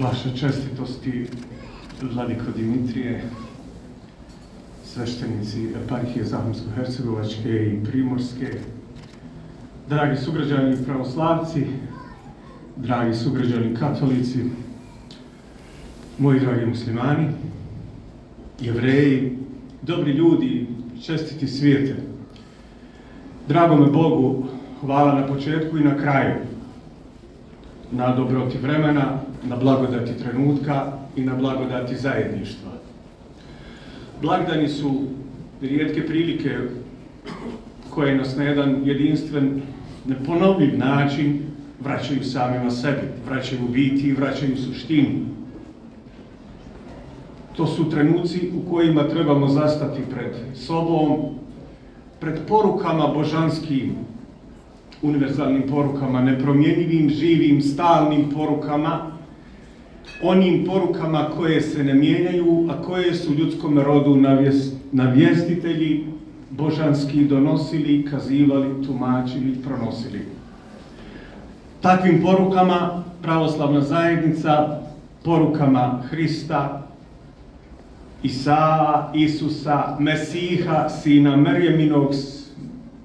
Vaše čestitosti, Vladiko Dimitrije, sveštenici eparhije Zahumsko-Hercegovačke i Primorske, dragi sugrađani pravoslavci, dragi sugrađani katolici, moji dragi muslimani, jevreji, dobri ljudi, čestiti svijete. Drago me Bogu, hvala na početku i na kraju, na dobroti vremena, na blagodati trenutka i na blagodati zajedništva. Blagdani su rijetke prilike koje nas na jedan jedinstven, neponovljiv način vraćaju samima sebi, vraćaju biti i vraćaju suštinu. To su trenuci u kojima trebamo zastati pred sobom, pred porukama božanskim, univerzalnim porukama, nepromjenjivim, živim, stalnim porukama, onim porukama koje se ne mijenjaju, a koje su ljudskom rodu navjestitelji božanski donosili, kazivali, tumačili, pronosili. Takvim porukama pravoslavna zajednica, porukama Hrista, Isaa, Isusa, Mesiha, sina Merjeminog,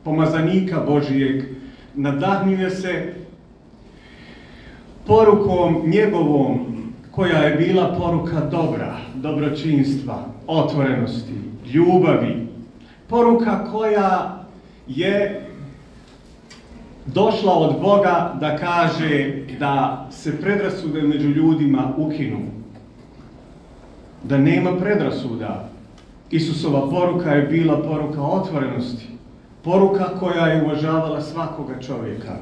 pomazanika Božijeg, nadahnjuje se porukom njegovom koja je bila poruka dobra, dobročinstva, otvorenosti, ljubavi. Poruka koja je došla od Boga da kaže da se predrasude među ljudima ukinu. Da nema predrasuda. Isusova poruka je bila poruka otvorenosti. Poruka koja je uvažavala svakoga čovjeka.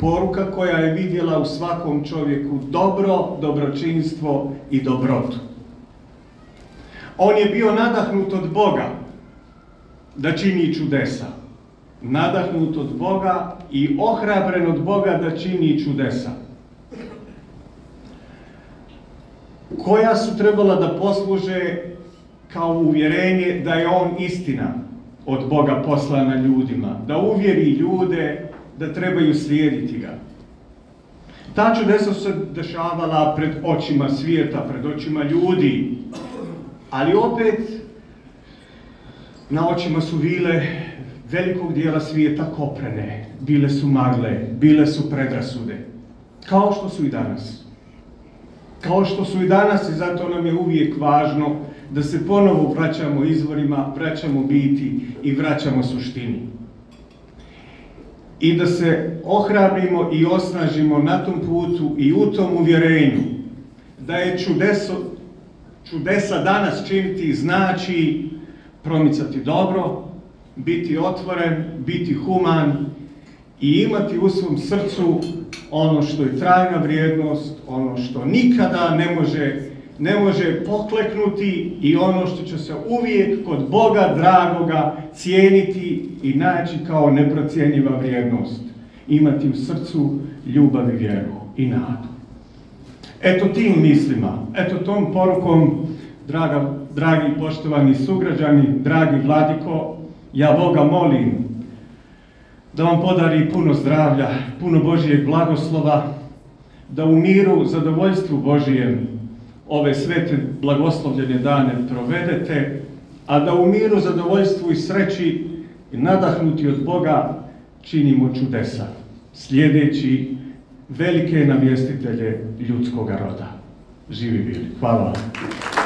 Poruka koja je vidjela u svakom čovjeku dobro, dobročinstvo i dobrotu. On je bio nadahnut od Boga da čini čudesa. Nadahnut od Boga i ohrabren od Boga da čini čudesa. Koja su trebala da posluže kao uvjerenje da je on istina od Boga poslana ljudima, da uvjeri ljude da trebaju slijediti ga. Ta čudesa su se dešavala pred očima svijeta, pred očima ljudi, ali opet na očima su vile velikog dijela svijeta koprene, bile su magle, bile su predrasude, kao što su i danas. Kao što su i danas i zato nam je uvijek važno da se ponovo vraćamo izvorima, vraćamo biti i vraćamo suštini. I da se ohrabrimo i osnažimo na tom putu i u tom uvjerenju da je čudeso, čudesa danas činiti znači promicati dobro, biti otvoren, biti human i imati u svom srcu ono što je trajna vrijednost, ono što nikada ne može ne može pokleknuti i ono što će se uvijek kod Boga dragoga cijeniti i naći kao neprocjenjiva vrijednost. Imati u srcu ljubav i vjeru i nadu. Eto tim mislima, eto tom porukom, draga, dragi poštovani sugrađani, dragi vladiko, ja Boga molim da vam podari puno zdravlja, puno Božijeg blagoslova, da u miru, zadovoljstvu Božijem ove svete blagoslovljene dane provedete, a da u miru, zadovoljstvu i sreći nadahnuti od Boga činimo čudesa, slijedeći velike navjestitelje ljudskoga roda. Živi bili. Hvala vam.